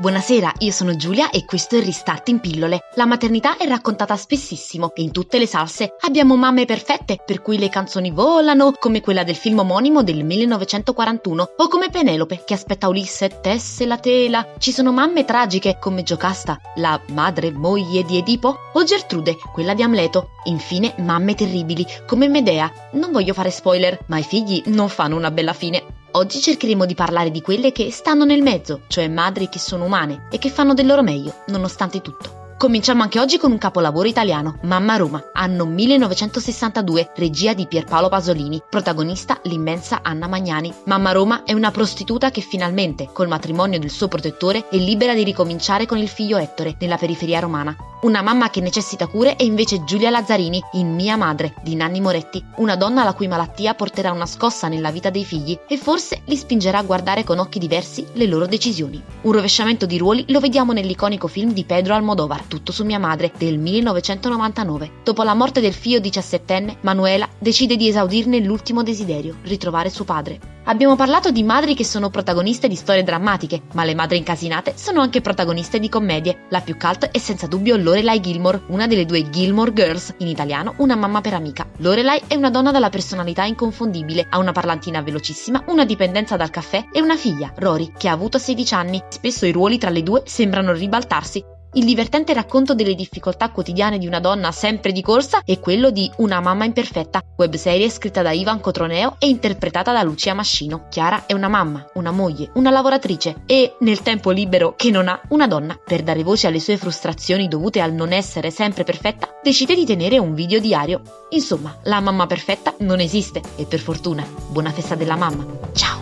Buonasera, io sono Giulia e questo è Ristart in pillole. La maternità è raccontata spessissimo in tutte le salse. Abbiamo mamme perfette, per cui le canzoni volano, come quella del film omonimo del 1941, o come Penelope che aspetta Ulisse e tesse la tela. Ci sono mamme tragiche, come Giocasta, la madre moglie di Edipo, o Gertrude, quella di Amleto. Infine, mamme terribili, come Medea. Non voglio fare spoiler, ma i figli non fanno una bella fine. Oggi cercheremo di parlare di quelle che stanno nel mezzo, cioè madri che sono umane e che fanno del loro meglio, nonostante tutto. Cominciamo anche oggi con un capolavoro italiano, Mamma Roma, anno 1962, regia di Pierpaolo Pasolini, protagonista l'immensa Anna Magnani. Mamma Roma è una prostituta che finalmente, col matrimonio del suo protettore, è libera di ricominciare con il figlio Ettore, nella periferia romana. Una mamma che necessita cure è invece Giulia Lazzarini in Mia madre di Nanni Moretti, una donna la cui malattia porterà una scossa nella vita dei figli e forse li spingerà a guardare con occhi diversi le loro decisioni. Un rovesciamento di ruoli lo vediamo nell'iconico film di Pedro Almodovar, Tutto su mia madre, del 1999. Dopo la morte del figlio diciassettenne, Manuela decide di esaudirne l'ultimo desiderio, ritrovare suo padre. Abbiamo parlato di madri che sono protagoniste di storie drammatiche, ma le madri incasinate sono anche protagoniste di commedie. La più cult è senza dubbio Lorelai Gilmore, una delle due Gilmore Girls, in italiano una mamma per amica. Lorelai è una donna dalla personalità inconfondibile, ha una parlantina velocissima, una dipendenza dal caffè e una figlia, Rory, che ha avuto 16 anni. Spesso i ruoli tra le due sembrano ribaltarsi, il divertente racconto delle difficoltà quotidiane di una donna sempre di corsa è quello di Una mamma imperfetta, webserie scritta da Ivan Cotroneo e interpretata da Lucia Mascino. Chiara è una mamma, una moglie, una lavoratrice e, nel tempo libero che non ha, una donna. Per dare voce alle sue frustrazioni dovute al non essere sempre perfetta, decide di tenere un video diario. Insomma, la mamma perfetta non esiste e per fortuna, buona festa della mamma. Ciao!